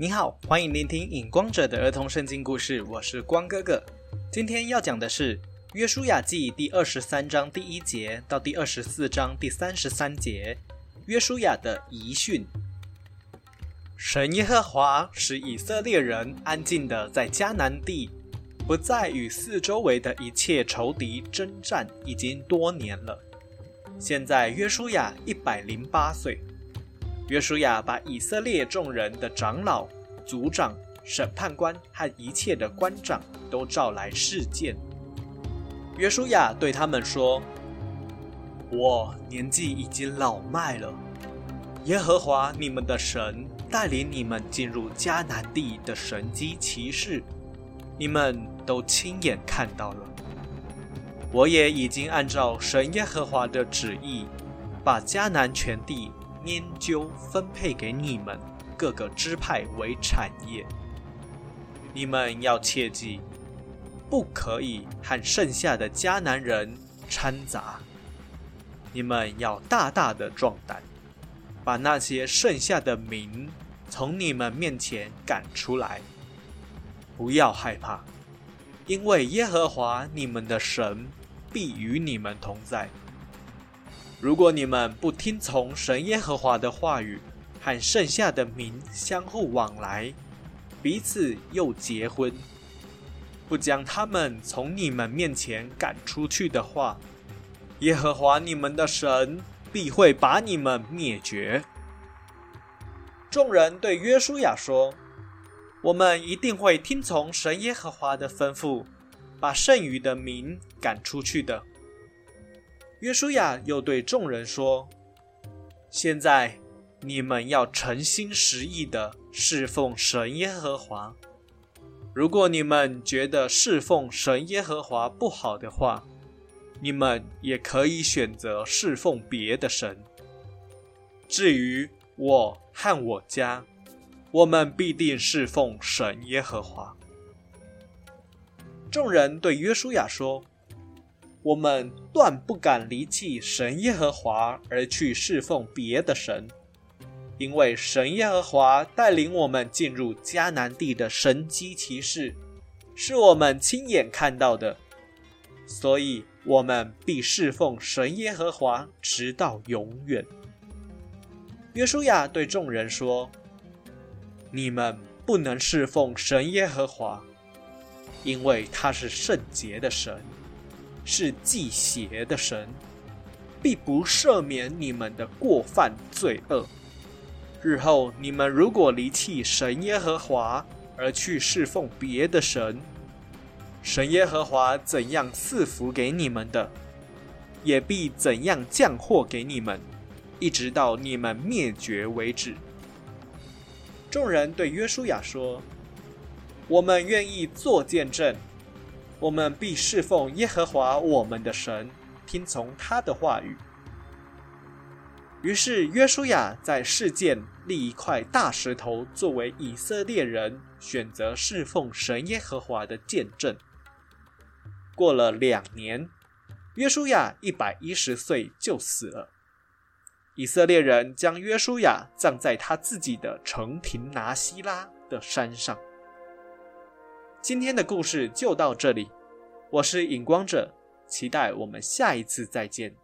你好，欢迎聆听影光者的儿童圣经故事，我是光哥哥。今天要讲的是《约书亚记》第二十三章第一节到第二十四章第三十三节，约书亚的遗训。神耶和华使以色列人安静的在迦南地，不再与四周围的一切仇敌征战，已经多年了。现在约书亚一百零八岁。约书亚把以色列众人的长老、族长、审判官和一切的官长都召来示见。约书亚对他们说：“我年纪已经老迈了，耶和华你们的神带领你们进入迦南地的神机骑士，你们都亲眼看到了。我也已经按照神耶和华的旨意，把迦南全地。”研究分配给你们各个支派为产业。你们要切记，不可以和剩下的迦南人掺杂。你们要大大的壮胆，把那些剩下的民从你们面前赶出来。不要害怕，因为耶和华你们的神必与你们同在。如果你们不听从神耶和华的话语，和剩下的民相互往来，彼此又结婚，不将他们从你们面前赶出去的话，耶和华你们的神必会把你们灭绝。众人对约书亚说：“我们一定会听从神耶和华的吩咐，把剩余的民赶出去的。”约书亚又对众人说：“现在你们要诚心实意的侍奉神耶和华。如果你们觉得侍奉神耶和华不好的话，你们也可以选择侍奉别的神。至于我和我家，我们必定侍奉神耶和华。”众人对约书亚说。我们断不敢离弃神耶和华而去侍奉别的神，因为神耶和华带领我们进入迦南地的神机骑士，是我们亲眼看到的，所以我们必侍奉神耶和华直到永远。约书亚对众人说：“你们不能侍奉神耶和华，因为他是圣洁的神。”是祭邪的神，必不赦免你们的过犯罪恶。日后你们如果离弃神耶和华而去侍奉别的神，神耶和华怎样赐福给你们的，也必怎样降祸给你们，一直到你们灭绝为止。众人对约书亚说：“我们愿意做见证。”我们必侍奉耶和华我们的神，听从他的话语。于是约书亚在事件立一块大石头，作为以色列人选择侍奉神耶和华的见证。过了两年，约书亚一百一十岁就死了。以色列人将约书亚葬在他自己的城廷拿西拉的山上。今天的故事就到这里，我是影光者，期待我们下一次再见。